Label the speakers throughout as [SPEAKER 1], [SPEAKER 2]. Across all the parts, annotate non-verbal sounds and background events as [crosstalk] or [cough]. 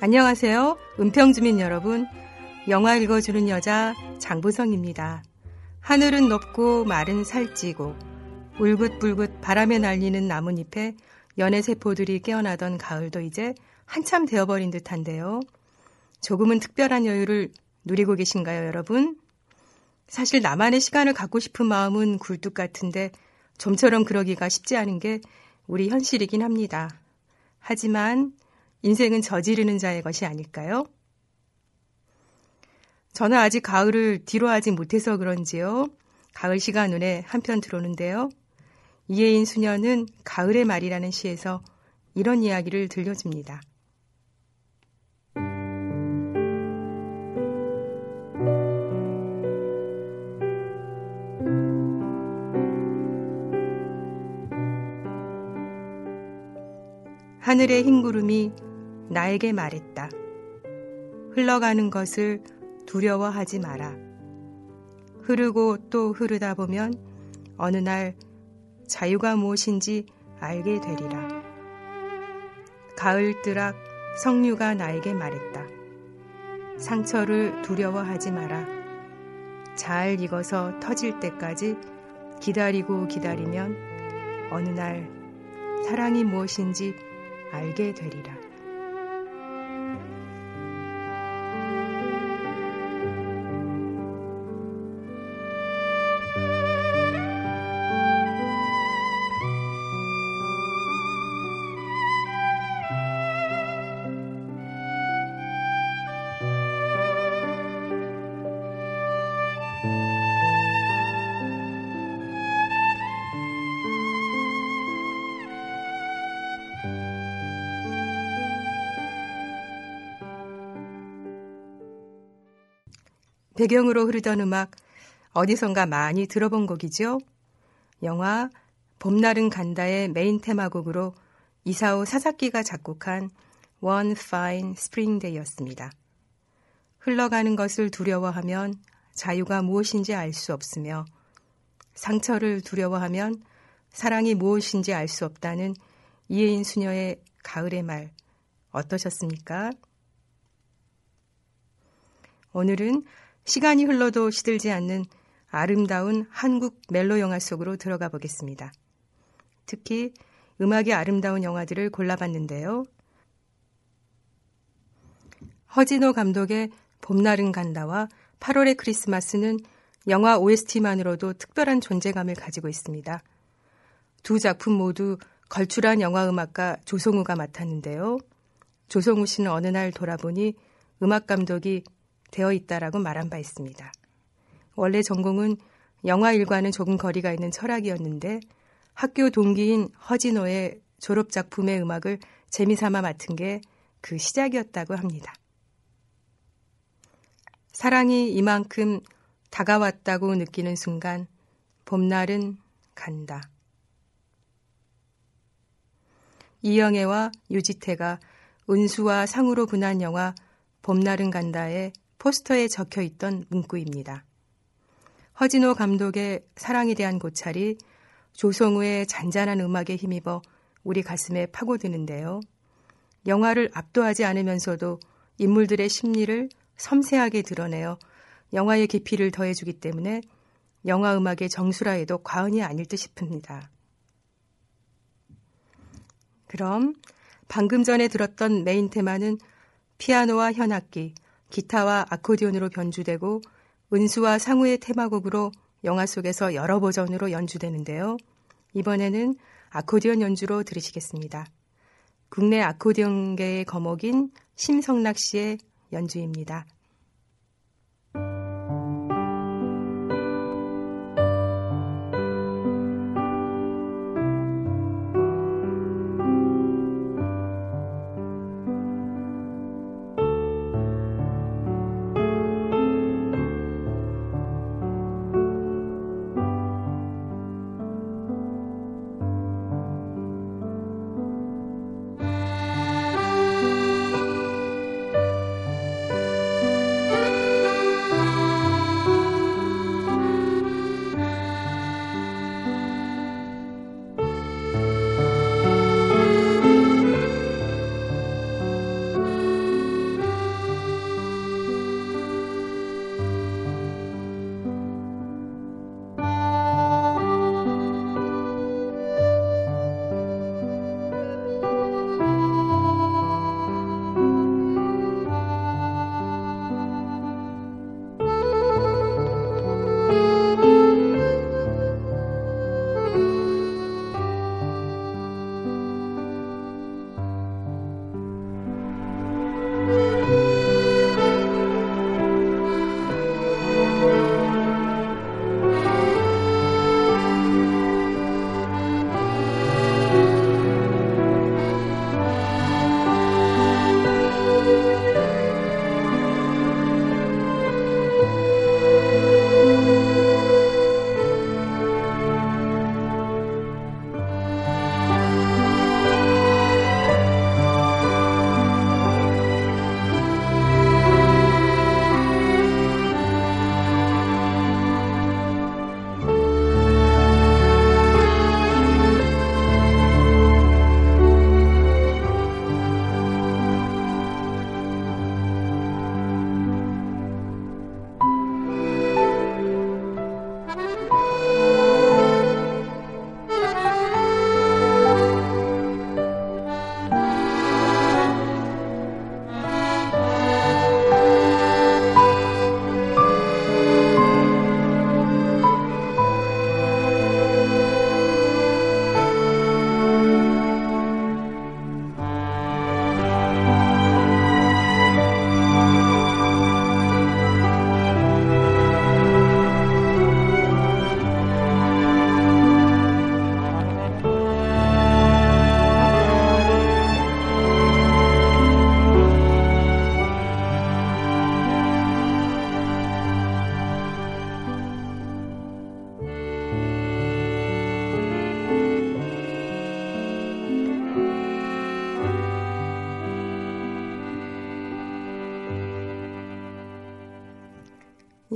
[SPEAKER 1] 안녕하세요. 은평주민 여러분. 영화 읽어주는 여자 장보성입니다. 하늘은 높고 말은 살찌고 울긋불긋 바람에 날리는 나뭇잎에 연애 세포들이 깨어나던 가을도 이제 한참 되어버린 듯한데요. 조금은 특별한 여유를 누리고 계신가요, 여러분? 사실 나만의 시간을 갖고 싶은 마음은 굴뚝 같은데 좀처럼 그러기가 쉽지 않은 게 우리 현실이긴 합니다. 하지만 인생은 저지르는 자의 것이 아닐까요? 저는 아직 가을을 뒤로 하지 못해서 그런지요. 가을 시가 눈에 한편 들어오는데요. 이혜인 수녀는 가을의 말이라는 시에서 이런 이야기를 들려줍니다. 하늘의 흰 구름이 나에게 말했다. 흘러가는 것을 두려워하지 마라. 흐르고 또 흐르다 보면 어느 날 자유가 무엇인지 알게 되리라. 가을뜨락 성류가 나에게 말했다. 상처를 두려워하지 마라. 잘 익어서 터질 때까지 기다리고 기다리면 어느 날 사랑이 무엇인지 알게 되리라. 배경으로 흐르던 음악 어디선가 많이 들어본 곡이죠. 영화 봄날은 간다의 메인 테마곡으로 이사오 사사키가 작곡한 One Fine Spring Day였습니다. 흘러가는 것을 두려워하면 자유가 무엇인지 알 수 없으며 상처를 두려워하면 사랑이 무엇인지 알 수 없다는 이혜인 수녀의 가을의 말 어떠셨습니까? 오늘은 시간이 흘러도 시들지 않는 아름다운 한국 멜로 영화 속으로 들어가 보겠습니다. 특히 음악이 아름다운 영화들을 골라봤는데요. 허진호 감독의 봄날은 간다와 8월의 크리스마스는 영화 OST만으로도 특별한 존재감을 가지고 있습니다. 두 작품 모두 걸출한 영화 음악가 조성우가 맡았는데요. 조성우 씨는 어느 날 돌아보니 음악 감독이 되어 있다라고 말한 바 있습니다. 원래 전공은 영화 일과는 조금 거리가 있는 철학이었는데 학교 동기인 허진호의 졸업 작품의 음악을 재미삼아 맡은 게 그 시작이었다고 합니다. 사랑이 이만큼 다가왔다고 느끼는 순간 봄날은 간다. 이영애와 유지태가 은수와 상으로 분한 영화 봄날은 간다에 포스터에 적혀 있던 문구입니다. 허진호 감독의 사랑에 대한 고찰이 조성우의 잔잔한 음악에 힘입어 우리 가슴에 파고드는데요. 영화를 압도하지 않으면서도 인물들의 심리를 섬세하게 드러내어 영화의 깊이를 더해주기 때문에 영화 음악의 정수라 해도 과언이 아닐 듯 싶습니다. 그럼 방금 전에 들었던 메인 테마는 피아노와 현악기, 기타와 아코디온으로 변주되고 은수와 상우의 테마곡으로 영화 속에서 여러 버전으로 연주되는데요. 이번에는 아코디언 연주로 들으시겠습니다. 국내 아코디언계의 거목인 심성락 씨의 연주입니다.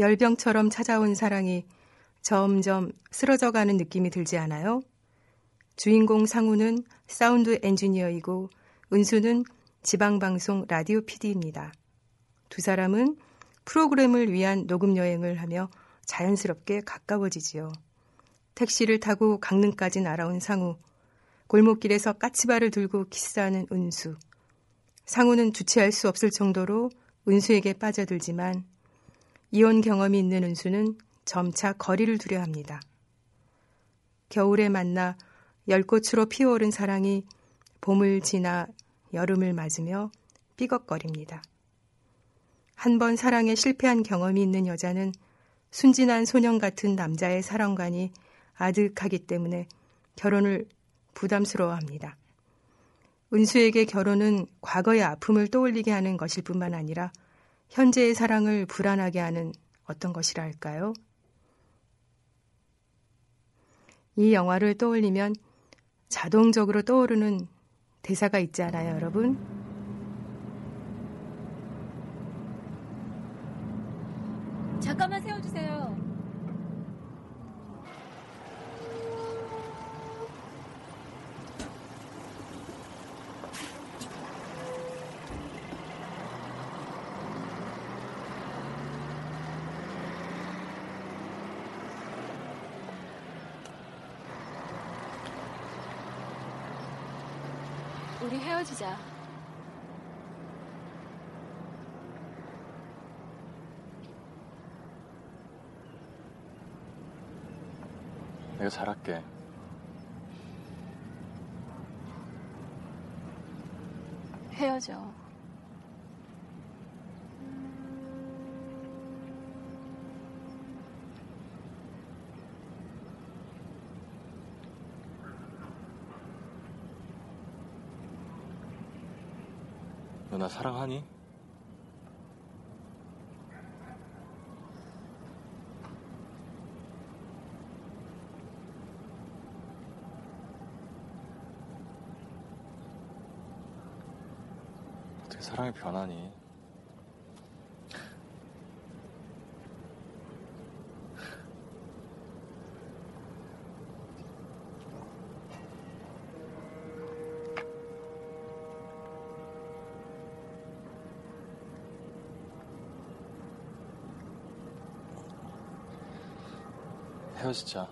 [SPEAKER 1] 열병처럼 찾아온 사랑이 점점 쓰러져가는 느낌이 들지 않아요? 주인공 상우는 사운드 엔지니어이고 은수는 지방방송 라디오 PD입니다. 두 사람은 프로그램을 위한 녹음 여행을 하며 자연스럽게 가까워지지요. 택시를 타고 강릉까지 날아온 상우, 골목길에서 까치발을 들고 키스하는 은수. 상우는 주체할 수 없을 정도로 은수에게 빠져들지만 이혼 경험이 있는 은수는 점차 거리를 두려 합니다. 겨울에 만나 열꽃으로 피어오른 사랑이 봄을 지나 여름을 맞으며 삐걱거립니다. 한 번 사랑에 실패한 경험이 있는 여자는 순진한 소년 같은 남자의 사랑관이 아득하기 때문에 결혼을 부담스러워합니다. 은수에게 결혼은 과거의 아픔을 떠올리게 하는 것일 뿐만 아니라 현재의 사랑을 불안하게 하는 어떤 것이라 할까요? 이 영화를 떠올리면 자동적으로 떠오르는 대사가 있지 않아요, 여러분?
[SPEAKER 2] 잠깐만 세워주세요. 우리 헤어지자.
[SPEAKER 3] 내가 잘할게.
[SPEAKER 2] 헤어져.
[SPEAKER 3] 나 사랑하니? 어떻게 사랑이 변하니? Christian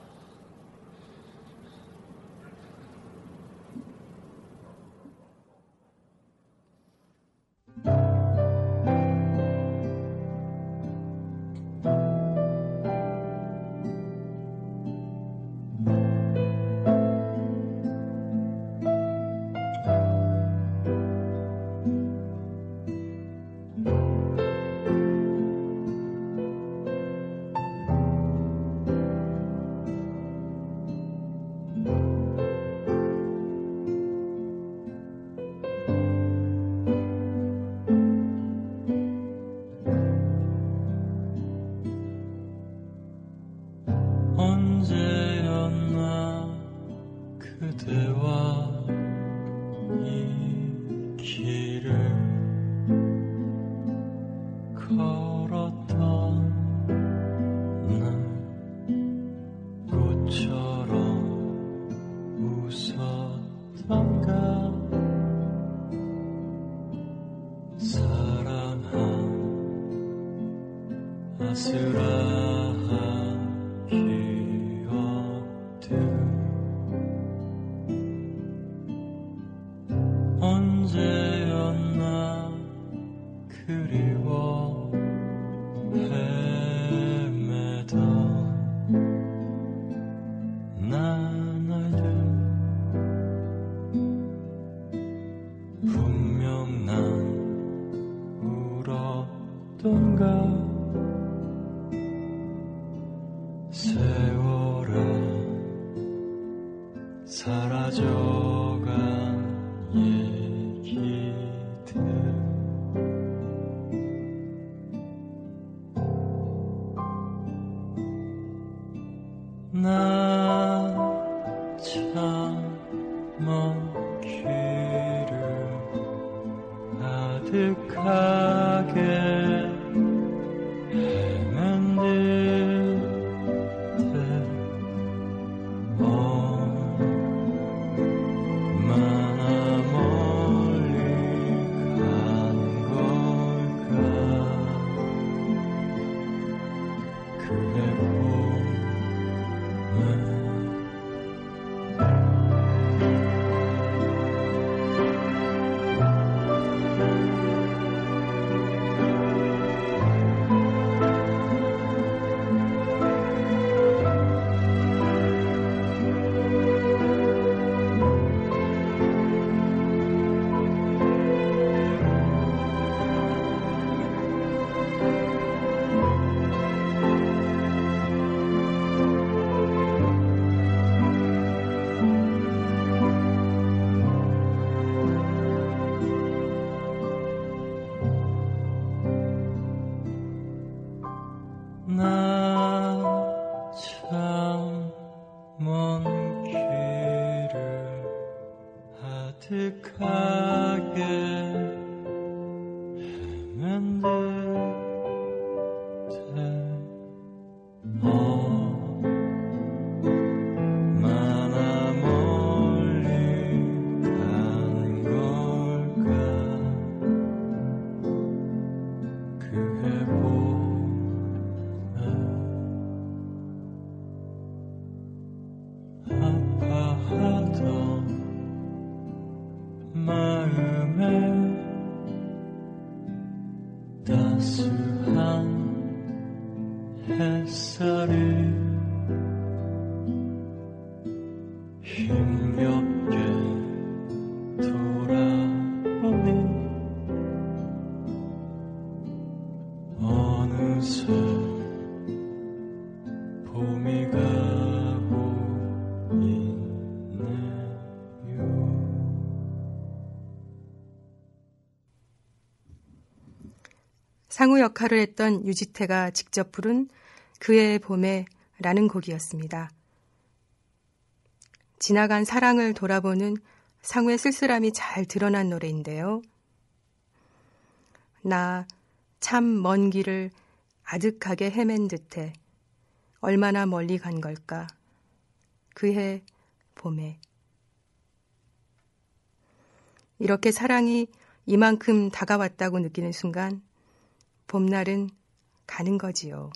[SPEAKER 3] control.
[SPEAKER 1] 상우 역할을 했던 유지태가 직접 부른 그의 봄에 라는 곡이었습니다. 지나간 사랑을 돌아보는 상우의 쓸쓸함이 잘 드러난 노래인데요. 나 참 먼 길을 아득하게 헤맨 듯해 얼마나 멀리 간 걸까. 그해 봄에. 이렇게 사랑이 이만큼 다가왔다고 느끼는 순간 봄날은 가는 거지요.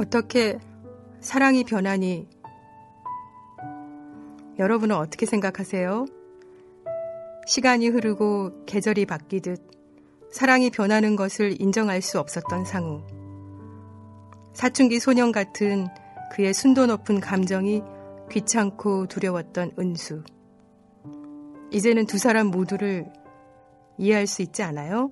[SPEAKER 1] 어떻게 사랑이 변하니? 여러분은 어떻게 생각하세요? 시간이 흐르고 계절이 바뀌듯 사랑이 변하는 것을 인정할 수 없었던 상우. 사춘기 소년 같은 그의 순도 높은 감정이 귀찮고 두려웠던 은수. 이제는 두 사람 모두를 이해할 수 있지 않아요?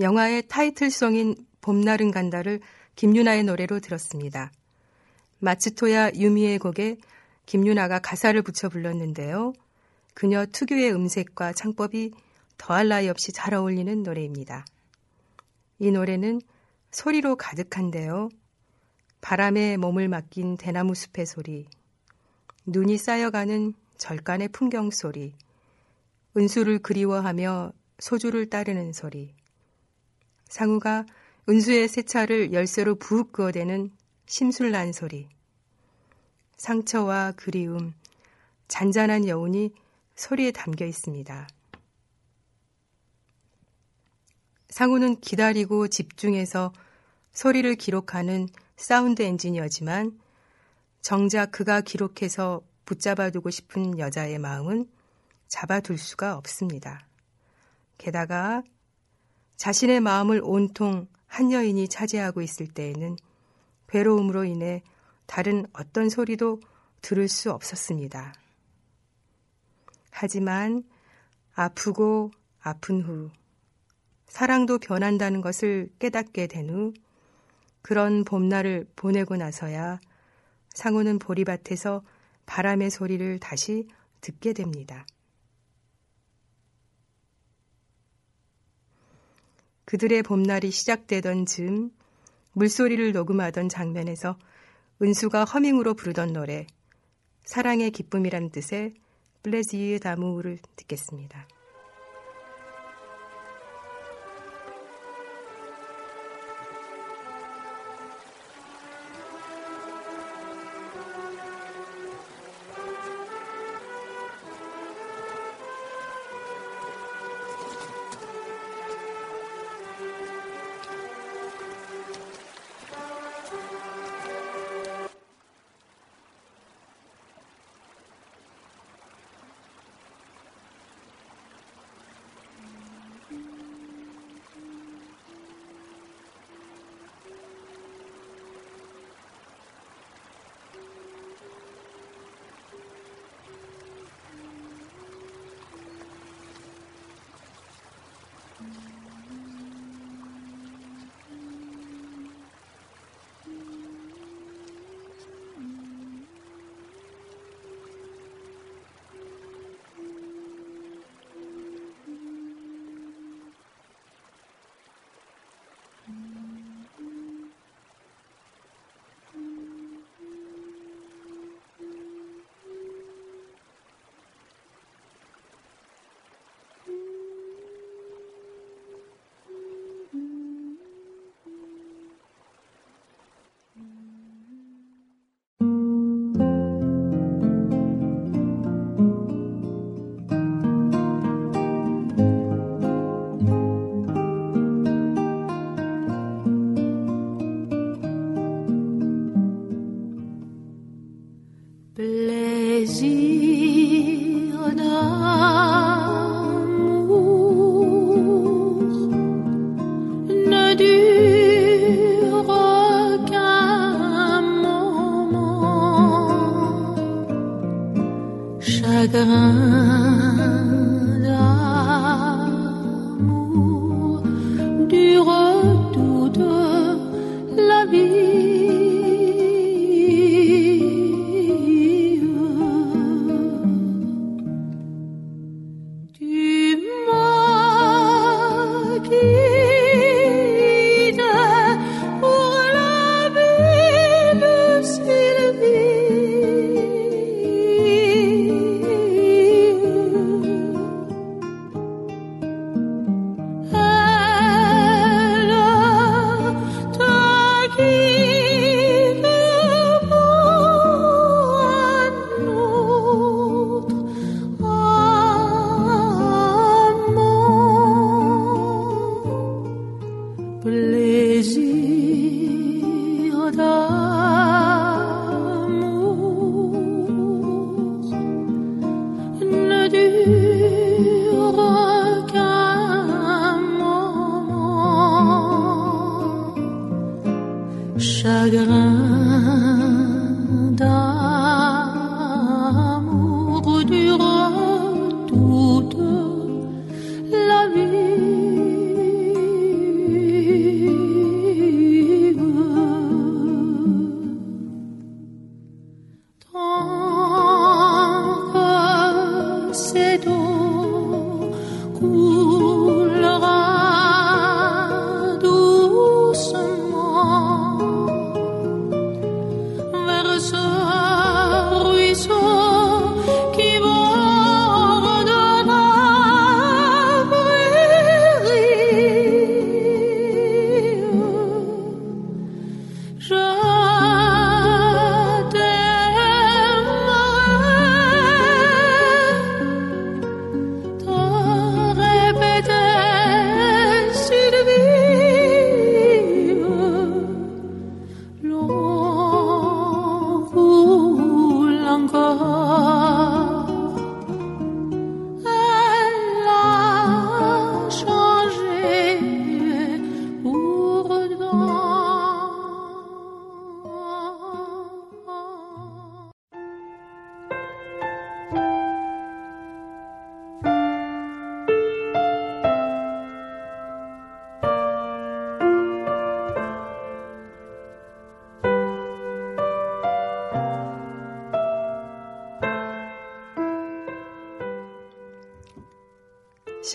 [SPEAKER 1] 영화의 타이틀송인 봄날은 간다를 김유나의 노래로 들었습니다. 마츠토야 유미의 곡에 김유나가 가사를 붙여 불렀는데요. 그녀 특유의 음색과 창법이 더할 나위 없이 잘 어울리는 노래입니다. 이 노래는 소리로 가득한데요. 바람에 몸을 맡긴 대나무 숲의 소리, 눈이 쌓여가는 절간의 풍경 소리, 은수를 그리워하며 소주를 따르는 소리, 상우가 은수의 세차를 열쇠로 부욱 그어대는 심술난 소리, 상처와 그리움, 잔잔한 여운이 소리에 담겨 있습니다. 상우는 기다리고 집중해서 소리를 기록하는 사운드 엔지니어지만 정작 그가 기록해서 붙잡아두고 싶은 여자의 마음은 잡아둘 수가 없습니다. 게다가 자신의 마음을 온통 한 여인이 차지하고 있을 때에는 괴로움으로 인해 다른 어떤 소리도 들을 수 없었습니다. 하지만 아프고 아픈 후 사랑도 변한다는 것을 깨닫게 된 후 그런 봄날을 보내고 나서야 상우는 보리밭에서 바람의 소리를 다시 듣게 됩니다. 그들의 봄날이 시작되던 즈음 물소리를 녹음하던 장면에서 은수가 허밍으로 부르던 노래 사랑의 기쁨이란 뜻의 블레지의 다무를 듣겠습니다.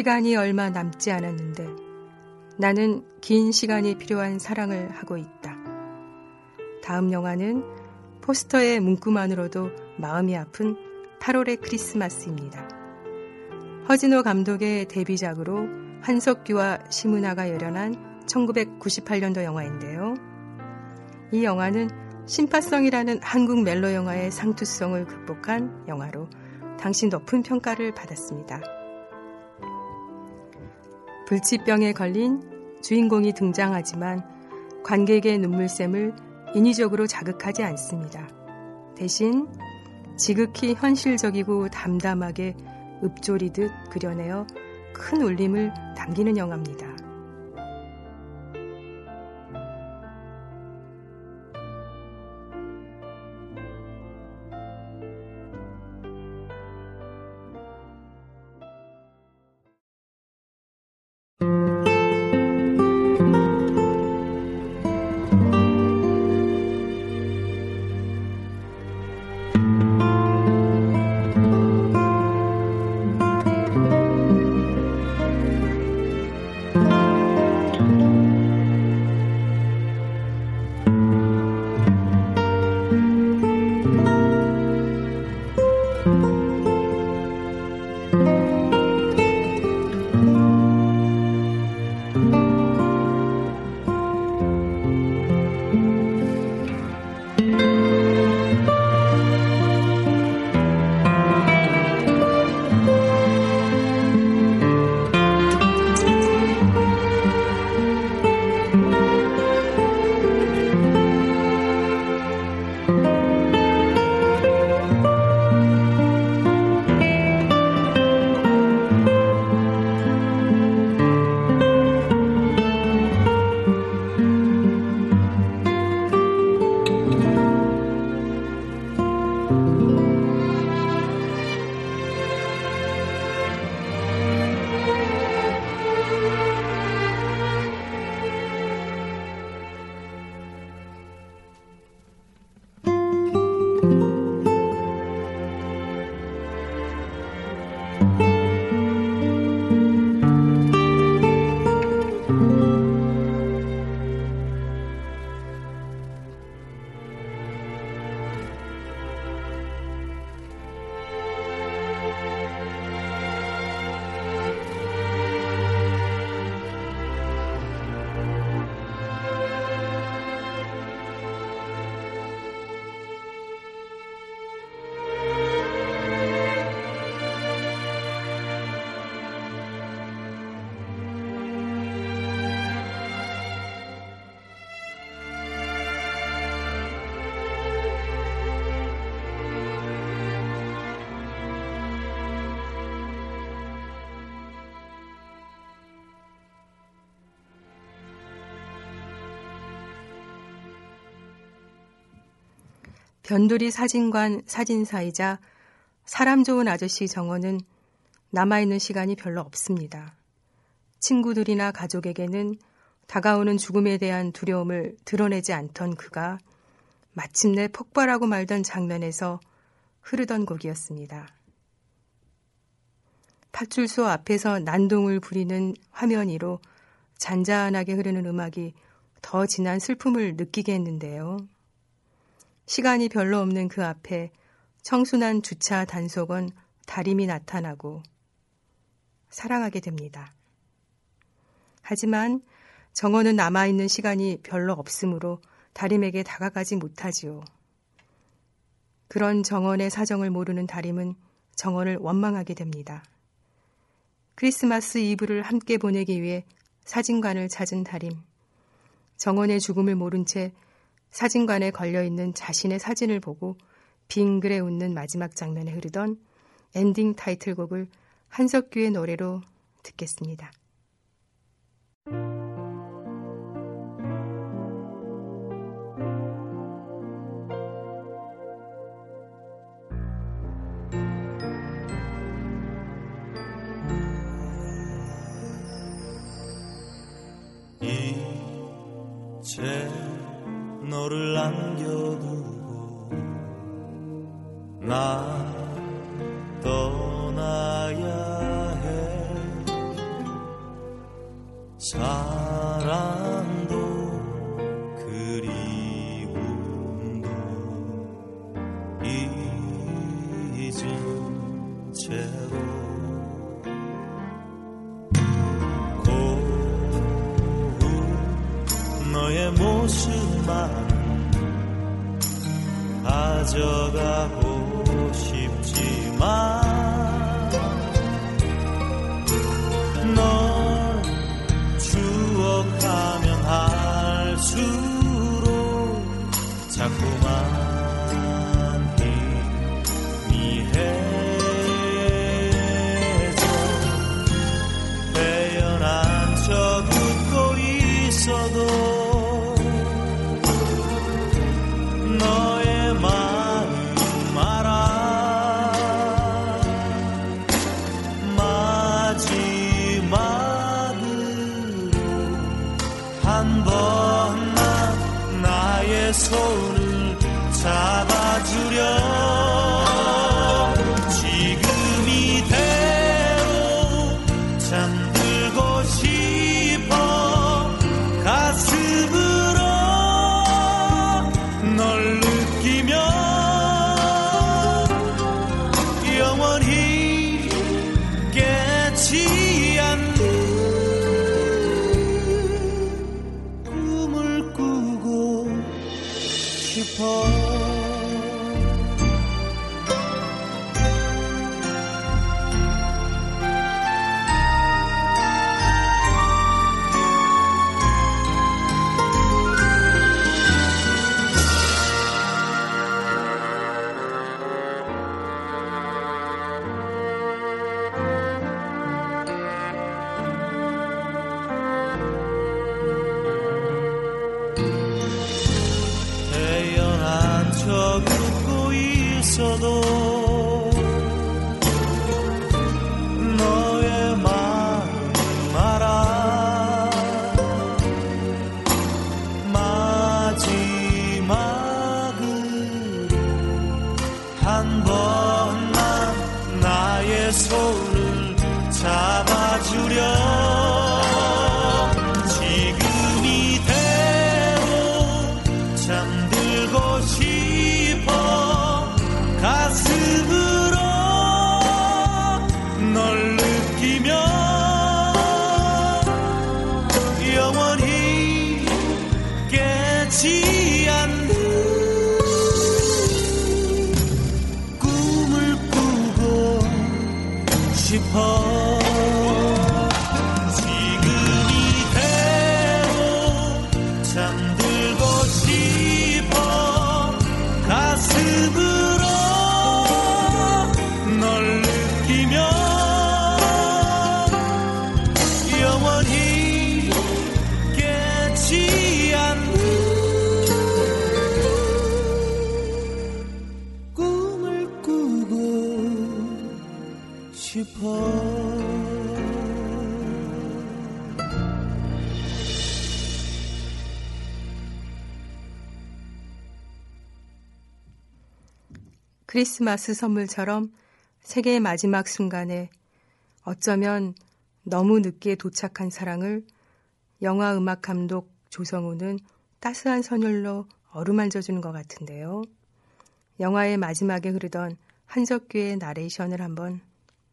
[SPEAKER 1] 시간이 얼마 남지 않았는데 나는 긴 시간이 필요한 사랑을 하고 있다. 다음 영화는 포스터의 문구만으로도 마음이 아픈 8월의 크리스마스입니다. 허진호 감독의 데뷔작으로 한석규와 심은하가 열연한 1998년도 영화인데요. 이 영화는 심파성이라는 한국 멜로 영화의 상투성을 극복한 영화로 당시 높은 평가를 받았습니다. 불치병에 걸린 주인공이 등장하지만 관객의 눈물샘을 인위적으로 자극하지 않습니다. 대신 지극히 현실적이고 담담하게 읊조리듯 그려내어 큰 울림을 남기는 영화입니다. 변두리 사진관 사진사이자 사람 좋은 아저씨 정원은 남아있는 시간이 별로 없습니다. 친구들이나 가족에게는 다가오는 죽음에 대한 두려움을 드러내지 않던 그가 마침내 폭발하고 말던 장면에서 흐르던 곡이었습니다. 팥줄소 앞에서 난동을 부리는 화면 위로 잔잔하게 흐르는 음악이 더 진한 슬픔을 느끼게 했는데요. 시간이 별로 없는 그 앞에 청순한 주차 단속은 다림이 나타나고 사랑하게 됩니다. 하지만 정원은 남아있는 시간이 별로 없으므로 다림에게 다가가지 못하지요. 그런 정원의 사정을 모르는 다림은 정원을 원망하게 됩니다. 크리스마스 이브를 함께 보내기 위해 사진관을 찾은 다림. 정원의 죽음을 모른 채 사진관에 걸려있는 자신의 사진을 보고 빙그레 웃는 마지막 장면에 흐르던 엔딩 타이틀곡을 한석규의 노래로 듣겠습니다.
[SPEAKER 4] 너를 남겨두고 나 떠나야 해. 사랑
[SPEAKER 1] 크리스마스 선물처럼 세계의 마지막 순간에 어쩌면 너무 늦게 도착한 사랑을 영화 음악 감독 조성우는 따스한 선율로 어루만져 주는 것 같은데요. 영화의 마지막에 흐르던 한석규의 나레이션을 한번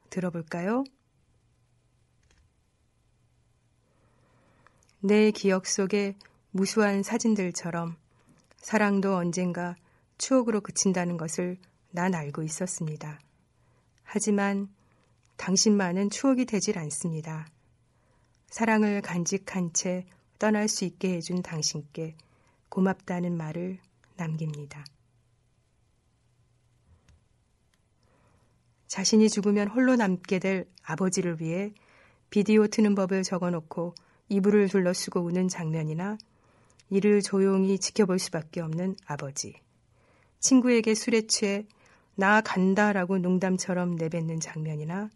[SPEAKER 1] 들어볼까요? 내 기억 속에 무수한 사진들처럼 사랑도 언젠가 추억으로 그친다는 것을 난 알고 있었습니다. 하지만 당신만은 추억이 되질 않습니다. 사랑을 간직한 채 떠날 수 있게 해준 당신께 고맙다는 말을 남깁니다. 자신이 죽으면 홀로 남게 될 아버지를 위해 비디오 트는 법을 적어놓고 이불을 둘러쓰고 우는 장면이나 이를 조용히 지켜볼 수밖에 없는 아버지. 친구에게 술에 취해 나 간다라고 농담처럼 내뱉는 장면이나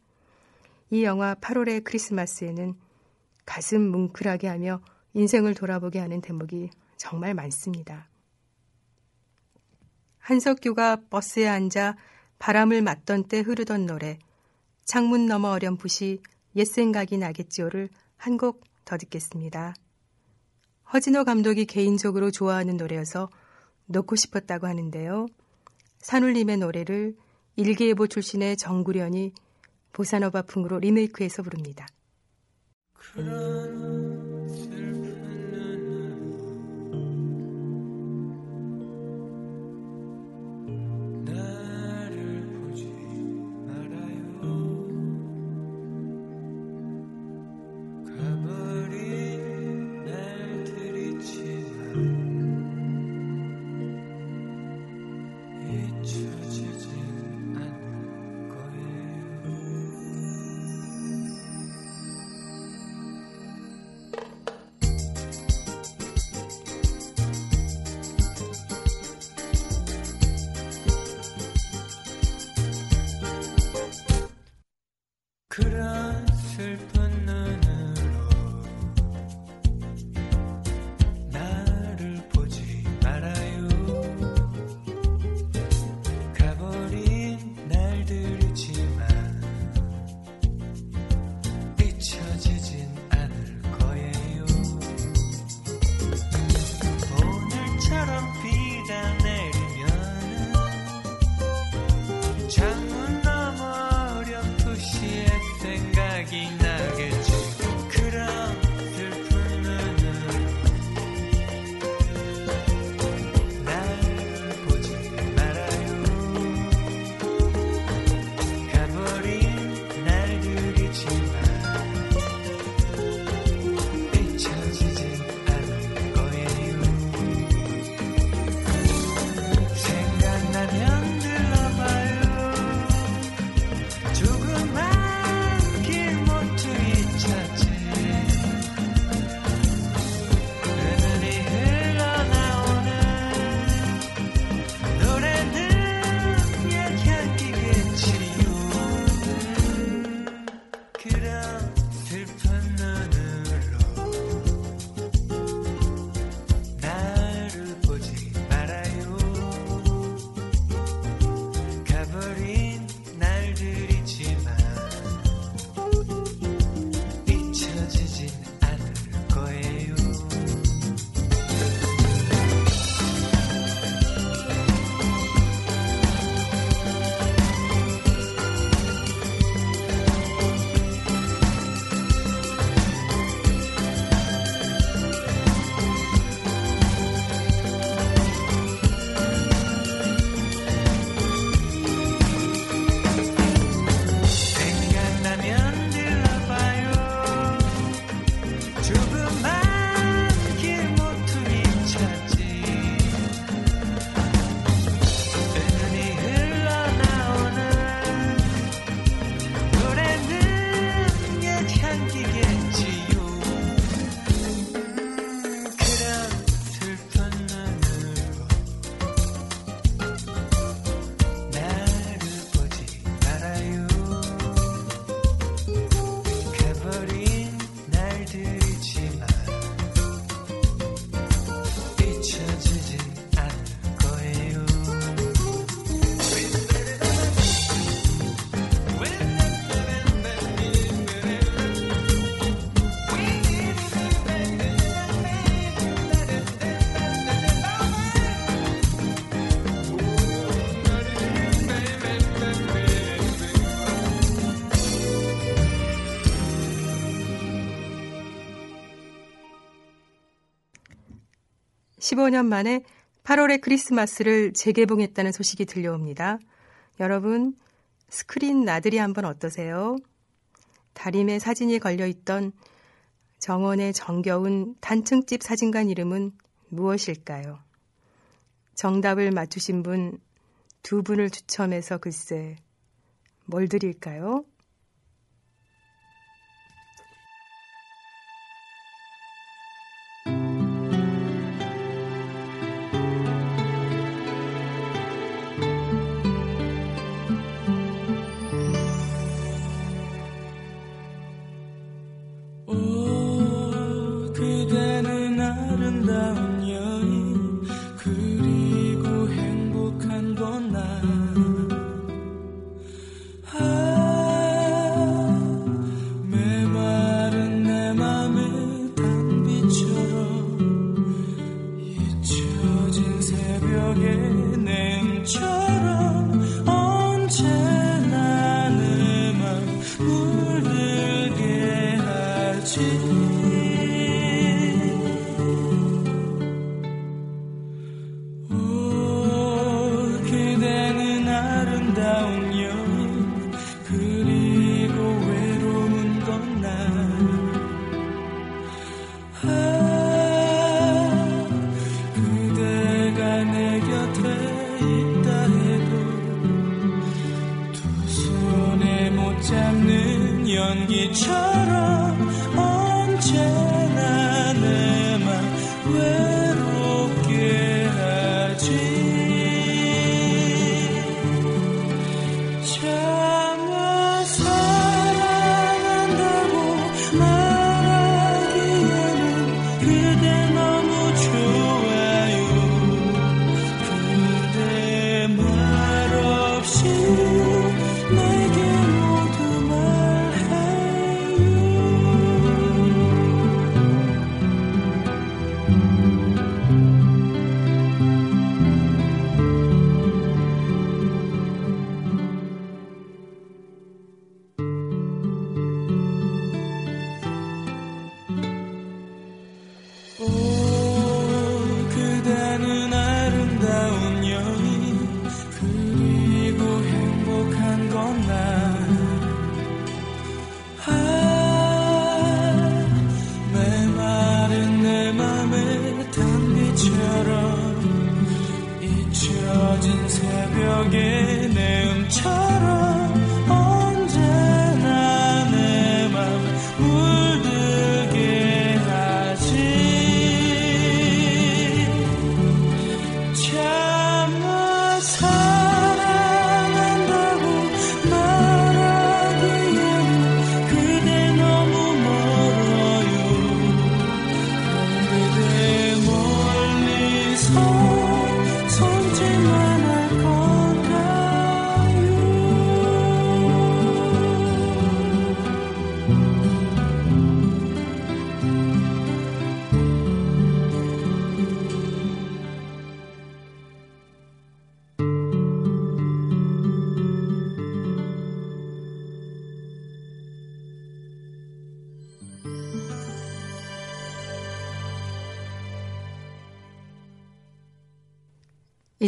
[SPEAKER 1] 이 영화 8월의 크리스마스에는 가슴 뭉클하게 하며 인생을 돌아보게 하는 대목이 정말 많습니다. 한석규가 버스에 앉아 바람을 맞던 때 흐르던 노래 창문 너머 어렴풋이 옛 생각이 나겠지요를 한 곡 더 듣겠습니다. 허진호 감독이 개인적으로 좋아하는 노래여서 놓고 싶었다고 하는데요. 산울림의 노래를 일기예보 출신의 정구련이 보사노바 풍으로 리메이크해서 부릅니다.
[SPEAKER 5] 그런
[SPEAKER 4] 15년 만에 8월의 크리스마스를 재개봉했다는 소식이 들려옵니다. 여러분, 스크린 나들이 한번 어떠세요? 다림에 사진이 걸려있던 정원의 정겨운 단층집 사진관 이름은 무엇일까요? 정답을 맞추신 분 두 분을 추첨해서 글쎄 뭘 드릴까요?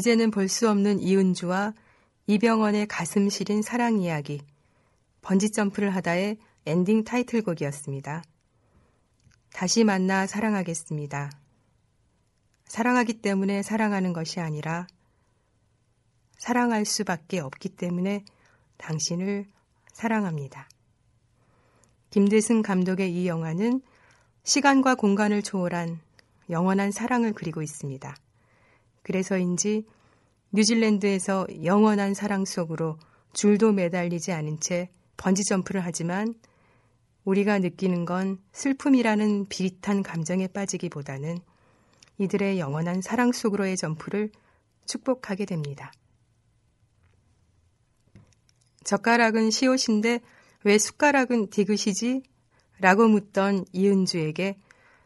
[SPEAKER 4] 이제는 볼 수 없는 이은주와 이병헌의 가슴 시린 사랑 이야기 번지 점프를 하다의 엔딩 타이틀곡이었습니다. 다시 만나 사랑하겠습니다. 사랑하기 때문에 사랑하는 것이 아니라 사랑할 수밖에 없기 때문에 당신을 사랑합니다. 김대승 감독의 이 영화는 시간과 공간을 초월한 영원한 사랑을 그리고 있습니다. 그래서인지 뉴질랜드에서 영원한 사랑 속으로 줄도 매달리지 않은 채 번지점프를 하지만 우리가 느끼는 건 슬픔이라는 비릿한 감정에 빠지기보다는 이들의 영원한 사랑 속으로의 점프를 축복하게 됩니다. 젓가락은 시옷인데 왜 숟가락은 디귿이지? 라고 묻던 이은주에게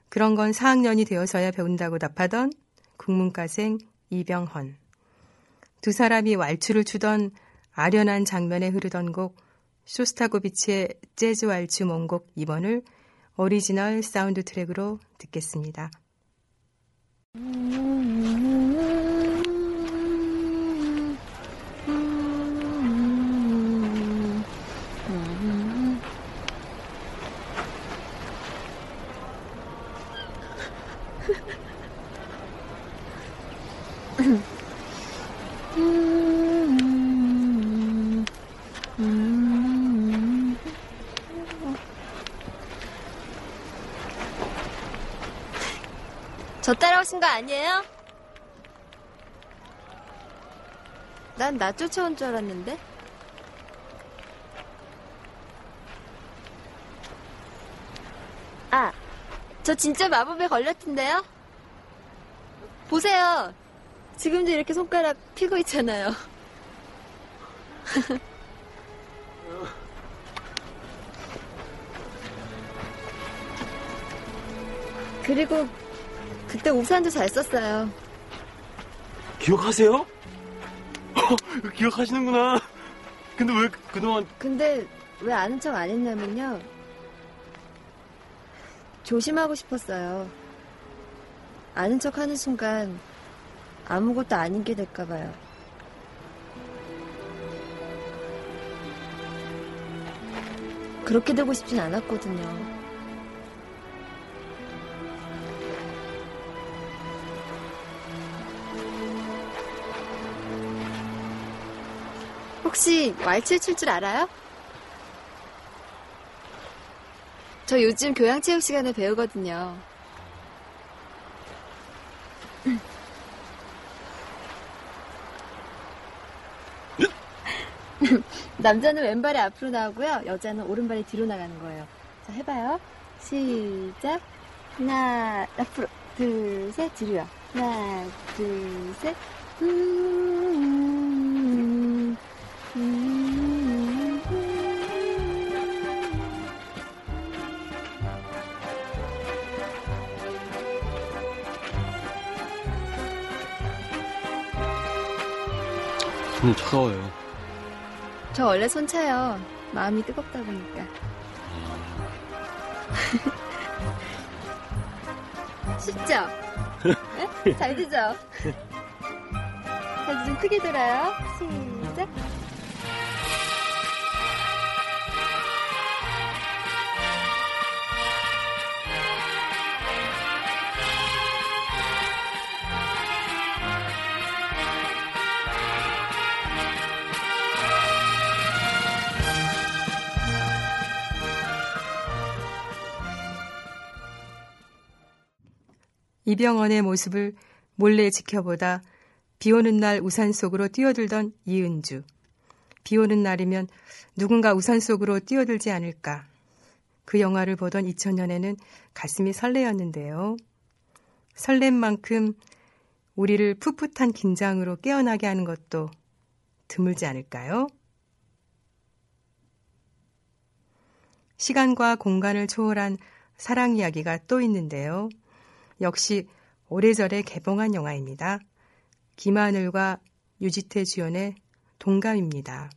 [SPEAKER 4] 그런 건 4학년이 되어서야 배운다고 답하던 국문과생 이병헌. 두 사람이 왈츠를 추던 아련한 장면에 흐르던 곡 쇼스타코비치의 재즈 왈츠 모음곡 2번을 오리지널 사운드 트랙으로 듣겠습니다.
[SPEAKER 6] 저 따라오신 거 아니에요? 난 나 쫓아온 줄 알았는데. 아, 저 진짜 마법에 걸렸던데요? 보세요. 지금도 이렇게 손가락 피고 있잖아요. [laughs] 그리고 그때 우산도 잘 썼어요.
[SPEAKER 7] 기억하세요? 어, [laughs] 기억하시는구나. 근데 왜 그동안
[SPEAKER 6] 근데 왜 아는 척 안 했냐면요. 조심하고 싶었어요. 아는 척 하는 순간 아무것도 아닌 게 될까 봐요. 그렇게 되고 싶진 않았거든요. 혹시 왈츠 출 줄 알아요? 저 요즘 교양 체육 시간에 배우거든요. [laughs] 남자는 왼발이 앞으로 나오고요. 여자는 오른발이 뒤로 나가는 거예요. 자, 해봐요. 시작. 하나, 앞으로. 둘, 셋, 뒤로요. 하나, 둘, 셋. 음, 음,
[SPEAKER 7] 손이 차가워요.
[SPEAKER 6] 저 원래 손 차요. 마음이 뜨겁다 보니까. 쉽죠? 네? 잘 되죠? [laughs] 다시 좀 크게 돌아요. 시작.
[SPEAKER 1] 이병헌의 모습을 몰래 지켜보다 비 오는 날 우산 속으로 뛰어들던 이은주. 비 오는 날이면 누군가 우산 속으로 뛰어들지 않을까. 그 영화를 보던 2000년에는 가슴이 설레었는데요. 설렘 만큼 우리를 풋풋한 긴장으로 깨어나게 하는 것도 드물지 않을까요? 시간과 공간을 초월한 사랑 이야기가 또 있는데요. 역시 오래전에 개봉한 영화입니다. 김하늘과 유지태 주연의 동감입니다.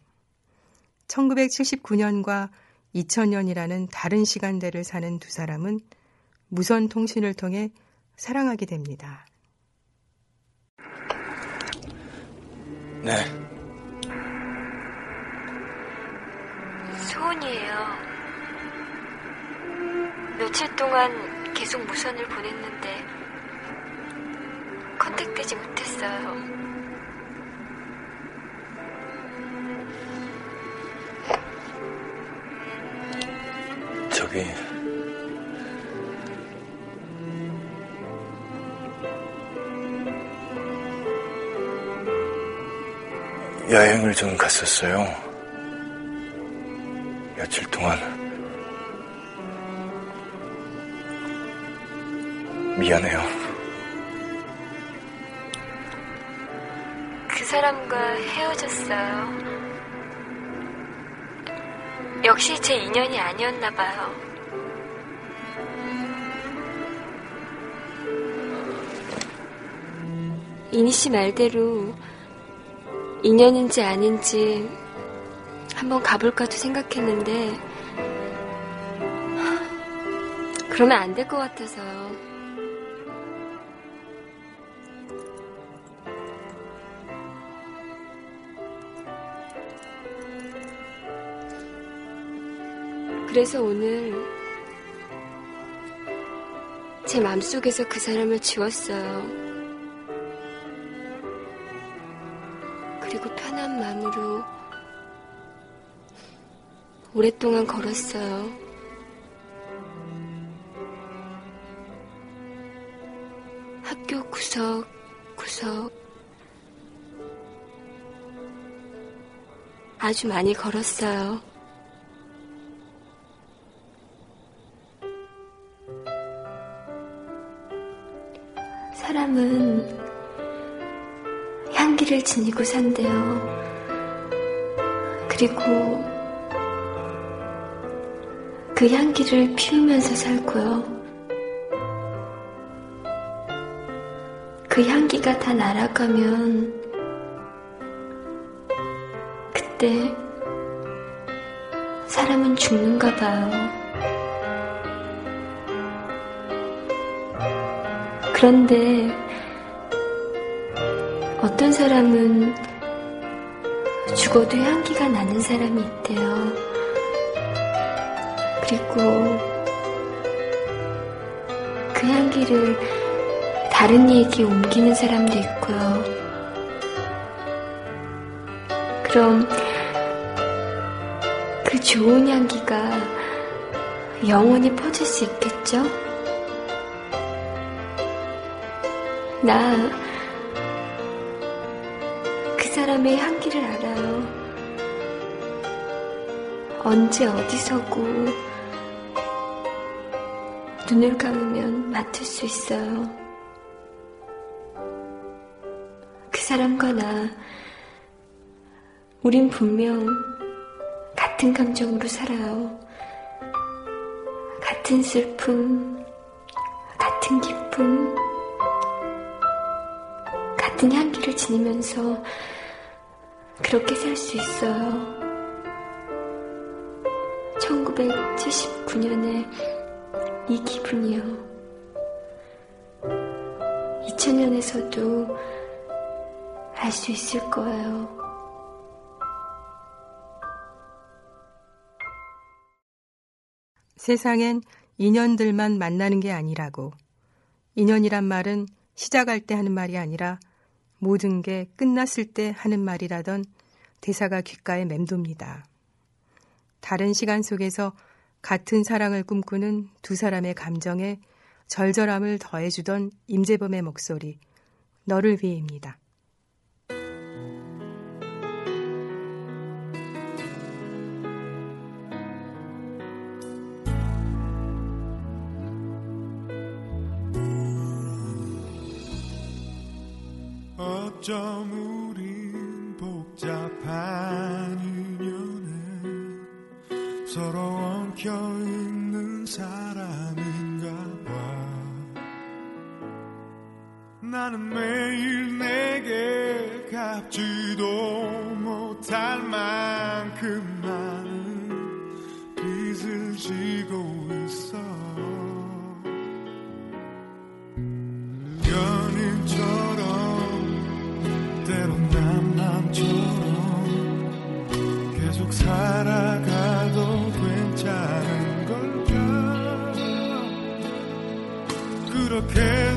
[SPEAKER 1] 1979년과 2000년이라는 다른 시간대를 사는 두 사람은 무선 통신을 통해 사랑하게 됩니다.
[SPEAKER 8] 네.
[SPEAKER 9] 소원이에요. 며칠 동안 계속 무선을 보냈는데 컨택되지 못했어요.
[SPEAKER 8] 저기 여행을 좀 갔었어요. 며칠 동안 미안해요.
[SPEAKER 9] 그 사람과 헤어졌어요. 역시 제 인연이 아니었나 봐요. 이니 씨 말대로 인연인지 아닌지 한번 가볼까도 생각했는데 그러면 안 될 것 같아서요.
[SPEAKER 10] 그래서 오늘 제 맘속에서 그 사람을 지웠어요. 그리고 편한 마음으로 오랫동안 걸었어요. 학교 구석, 구석. 아주 많이 걸었어요. 향기를 지니고 산대요. 그리고 그 향기를 피우면서 살고요. 그 향기가 다 날아가면 그때 사람은 죽는가 봐요. 그런데 어떤 사람은 죽어도 향기가 나는 사람이 있대요. 그리고 그 향기를 다른 얘기에 옮기는 사람도 있고요. 그럼 그 좋은 향기가 영원히 퍼질 수 있겠죠? 나그 사람의 향기를 알아요. 언제 어디서고 눈을 감으면 맡을 수 있어요. 그 사람과 나, 우린 분명 같은 감정으로 살아요. 같은 슬픔, 같은 기쁨, 같은 향기를 지니면서 그렇게 살 수 있어요. 1979년에 이 기분이요. 2000년에서도 알 수 있을 거예요.
[SPEAKER 1] 세상엔 인연들만 만나는 게 아니라고. 인연이란 말은 시작할 때 하는 말이 아니라 모든 게 끝났을 때 하는 말이라던 대사가 귓가에 맴돕니다. 다른 시간 속에서 같은 사랑을 꿈꾸는 두 사람의 감정에 절절함을 더해주던 임재범의 목소리, 너를 위해입니다.
[SPEAKER 11] 어쩜 우린 복잡한 인연에 서로 엉켜 있는 사람인가 봐. 나는 매일 내게 갚지도 못할 만큼 그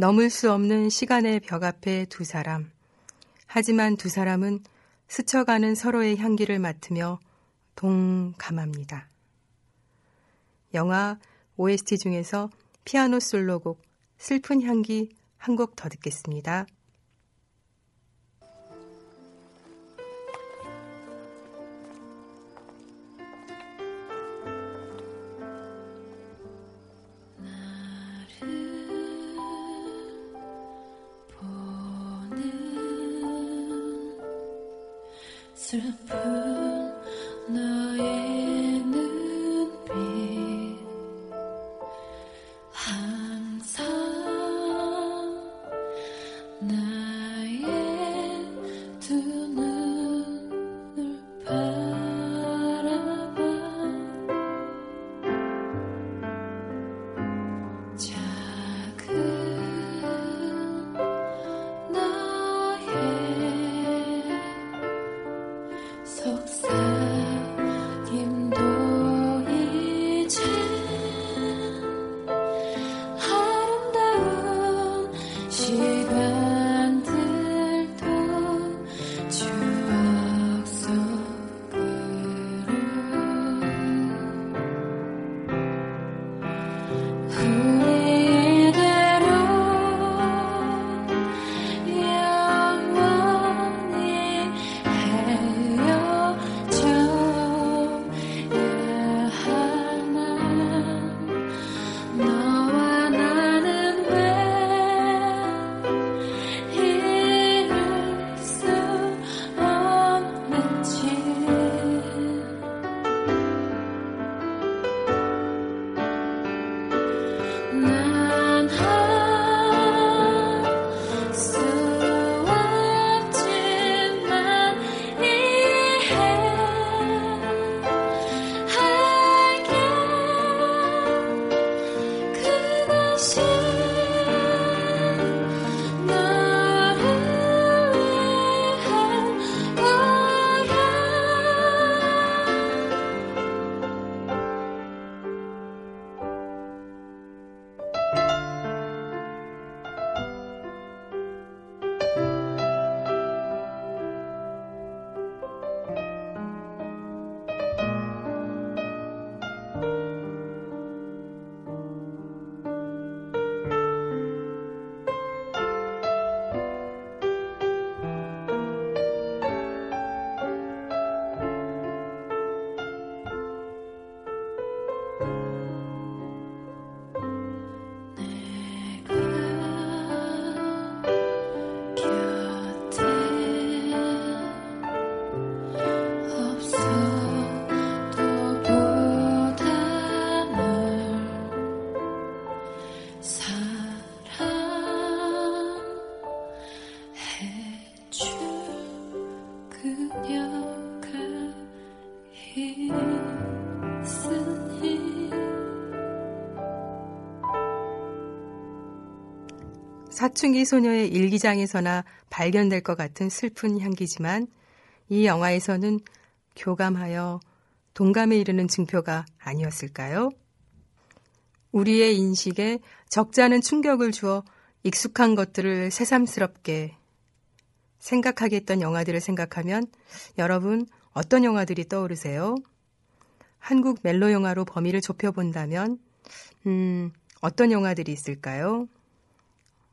[SPEAKER 1] 넘을 수 없는 시간의 벽 앞에 두 사람. 하지만 두 사람은 스쳐가는 서로의 향기를 맡으며 동감합니다. 영화 OST 중에서 피아노 솔로곡 슬픈 향기 한 곡 더 듣겠습니다.
[SPEAKER 12] 슬픈 너
[SPEAKER 1] 사춘기 소녀의 일기장에서나 발견될 것 같은 슬픈 향기지만 이 영화에서는 교감하여 동감에 이르는 증표가 아니었을까요? 우리의 인식에 적잖은 충격을 주어 익숙한 것들을 새삼스럽게 생각하게 했던 영화들을 생각하면 여러분 어떤 영화들이 떠오르세요? 한국 멜로 영화로 범위를 좁혀본다면 음, 어떤 영화들이 있을까요?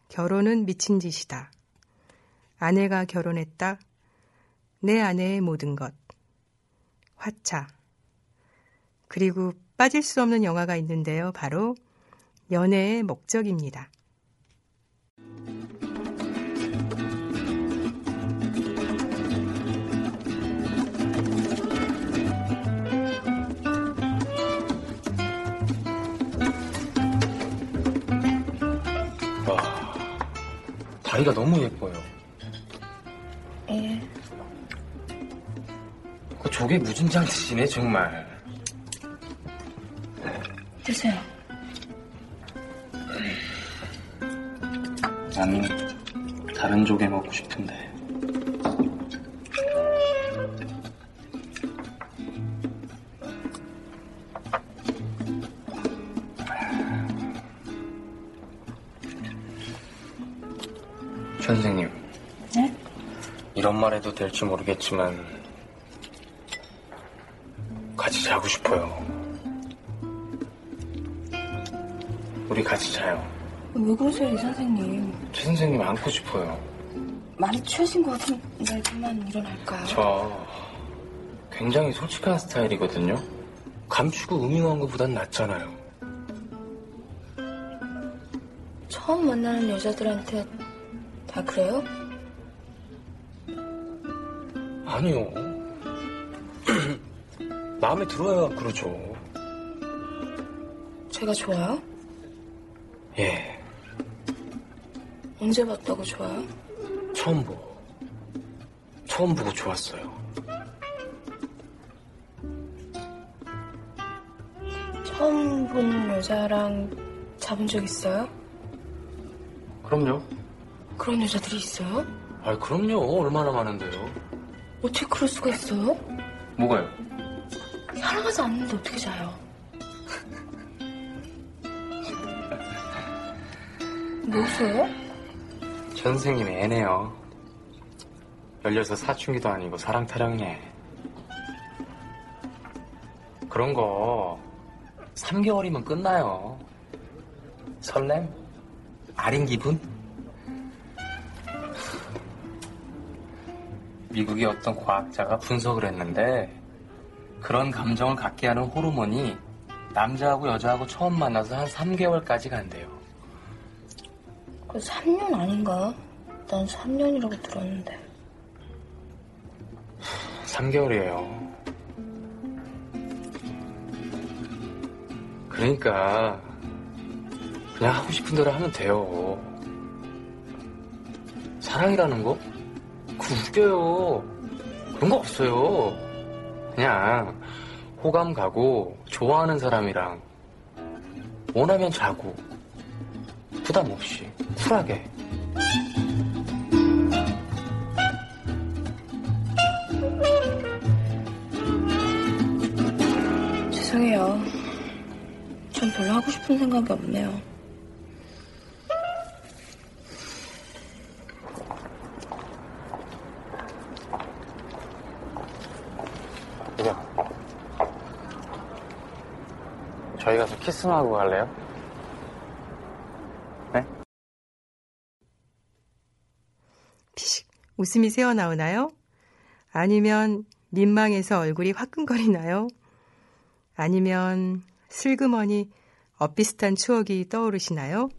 [SPEAKER 1] 결혼은 미친 짓이다. 아내가 결혼했다. 내 아내의 모든 것. 화차. 그리고 빠질 수 없는 영화가 있는데요. 바로 연애의 목적입니다.
[SPEAKER 13] 다리가 너무 예뻐요.
[SPEAKER 10] 예.
[SPEAKER 13] 그 조개 무진장 드시네, 정말.
[SPEAKER 10] 드세요.
[SPEAKER 3] 난 다른 조개 먹고 싶은데.
[SPEAKER 13] 해도 될지 모르겠지만, 같이 자고 싶어요. 우리 같이 자요.
[SPEAKER 2] 왜 그러세요, 이 선생님?
[SPEAKER 13] 최 선생님 안고 싶어요.
[SPEAKER 2] 많이 취하신 것 같은데 그만 일어날까요?
[SPEAKER 13] 저 굉장히 솔직한 스타일이거든요. 감추고 음흉한 것보단 낫잖아요.
[SPEAKER 2] 처음 만나는 여자들한테 다 그래요?
[SPEAKER 13] 아니요. [clears throat] 마음에 들어야 그러죠.
[SPEAKER 2] 제가 좋아요?
[SPEAKER 13] 예,
[SPEAKER 2] 언제 봤다고 좋아요?
[SPEAKER 13] 처음 보고. 처음 보고 좋았어요.
[SPEAKER 2] 처음 본 여자랑 잡은 적 있어요?
[SPEAKER 13] 그럼요.
[SPEAKER 2] 그런 여자들이 있어요?
[SPEAKER 13] 아, 그럼요. 얼마나 많은데요.
[SPEAKER 2] 어떻게 그럴 수가 있어요?
[SPEAKER 13] 뭐가요?
[SPEAKER 2] 사랑하지 않는데 어떻게 자요? 뭐 웃어요?
[SPEAKER 13] 최 선생님 애네요. 열려서 사춘기도 아니고 사랑 타령이네. 그런 거 3개월이면 끝나요. 설렘? 아린 기분? 미국의 어떤 과학자가 분석을 했는데 그런 감정을 갖게 하는 호르몬이 남자하고 여자하고 처음 만나서 한 3개월까지 간대요.
[SPEAKER 2] 그 3년 아닌가? 난 3년이라고 들었는데
[SPEAKER 13] 3개월이에요. 그러니까 그냥 하고 싶은 대로 하면 돼요. 사랑이라는 거? 그 웃겨요. 그런 거 없어요. 그냥 호감 가고 좋아하는 사람이랑 원하면 자고 부담 없이 쿨하게
[SPEAKER 2] 죄송해요 전 별로 하고 싶은 생각이 없네요
[SPEAKER 13] 그냥 저희 가서 키스나 하고 갈래요? 네?
[SPEAKER 1] 피식 웃음이 새어나오나요? 아니면 민망해서 얼굴이 화끈거리나요? 아니면 슬그머니 엇비슷한 추억이 떠오르시나요?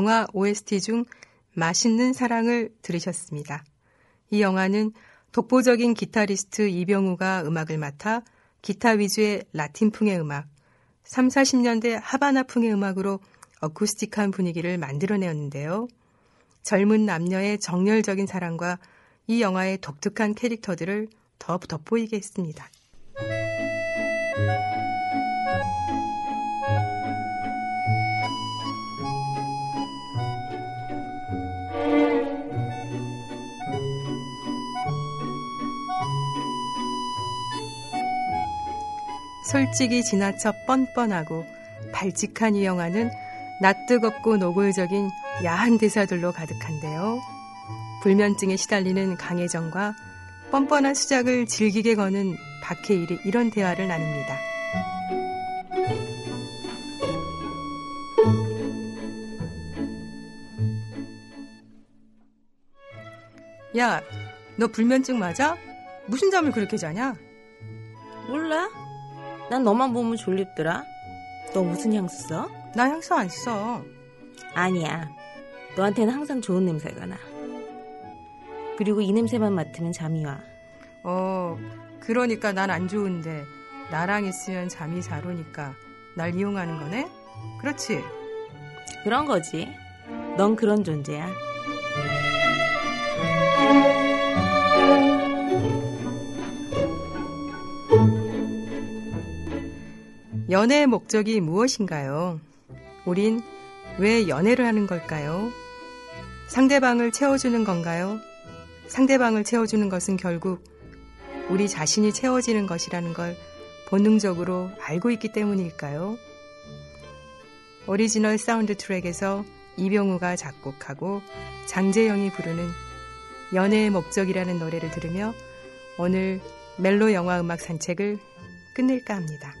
[SPEAKER 1] 영화 OST 중 맛있는 사랑을 들으셨습니다. 이 영화는 독보적인 기타리스트 이병우가 음악을 맡아 기타 위주의 라틴풍의 음악, 3, 40년대 하바나풍의 음악으로 어쿠스틱한 분위기를 만들어내었는데요. 젊은 남녀의 정열적인 사랑과 이 영화의 독특한 캐릭터들을 더 돋보이게 했습니다. 솔직히 지나쳐 뻔뻔하고 발칙한 이 영화는 낯뜨겁고 노골적인 야한 대사들로 가득한데요. 불면증에 시달리는 강혜정과 뻔뻔한 수작을 즐기게 거는 박해일이 이런 대화를 나눕니다. 야, 너 불면증 맞아? 무슨 잠을 그렇게 자냐?
[SPEAKER 14] 몰라. 난 너만 보면 졸립더라. 너 무슨 향수 써?
[SPEAKER 1] 나 향수 안 써.
[SPEAKER 14] 아니야. 너한테는 항상 좋은 냄새가 나. 그리고 이 냄새만 맡으면 잠이 와.
[SPEAKER 1] 어, 그러니까 난 안 좋은데 나랑 있으면 잠이 잘 오니까 날 이용하는 거네? 그렇지?
[SPEAKER 14] 그런 거지. 넌 그런 존재야.
[SPEAKER 1] 연애의 목적이 무엇인가요? 우린 왜 연애를 하는 걸까요? 상대방을 채워주는 건가요? 상대방을 채워주는 것은 결국 우리 자신이 채워지는 것이라는 걸 본능적으로 알고 있기 때문일까요? 오리지널 사운드 트랙에서 이병우가 작곡하고 장재영이 부르는 연애의 목적이라는 노래를 들으며 오늘 멜로 영화 음악 산책을 끝낼까 합니다.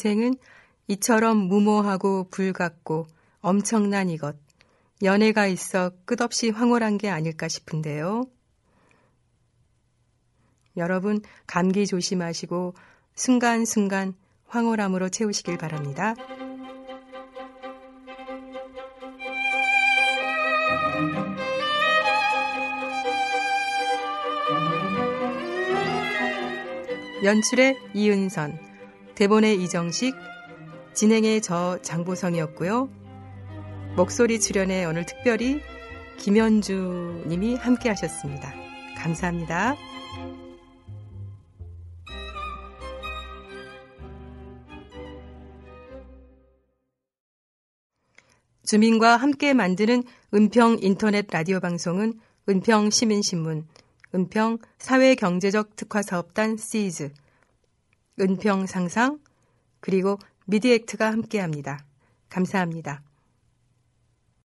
[SPEAKER 1] 인생은 이처럼 무모하고 불같고 엄청난 이것, 연애가 있어 끝없이 황홀한 게 아닐까 싶은데요. 여러분, 감기 조심하시고 순간순간 황홀함으로 채우시길 바랍니다. 연출의 이은선, 대본의 이정식, 진행의 저 장보성이었고요. 목소리 출연에 오늘 특별히 김현주 님이 함께 하셨습니다. 감사합니다. 주민과 함께 만드는 은평 인터넷 라디오 방송은 은평 시민신문, 은평 사회경제적 특화사업단 시즈, 은평 상상, 그리고 미디액트가 함께 합니다. 감사합니다.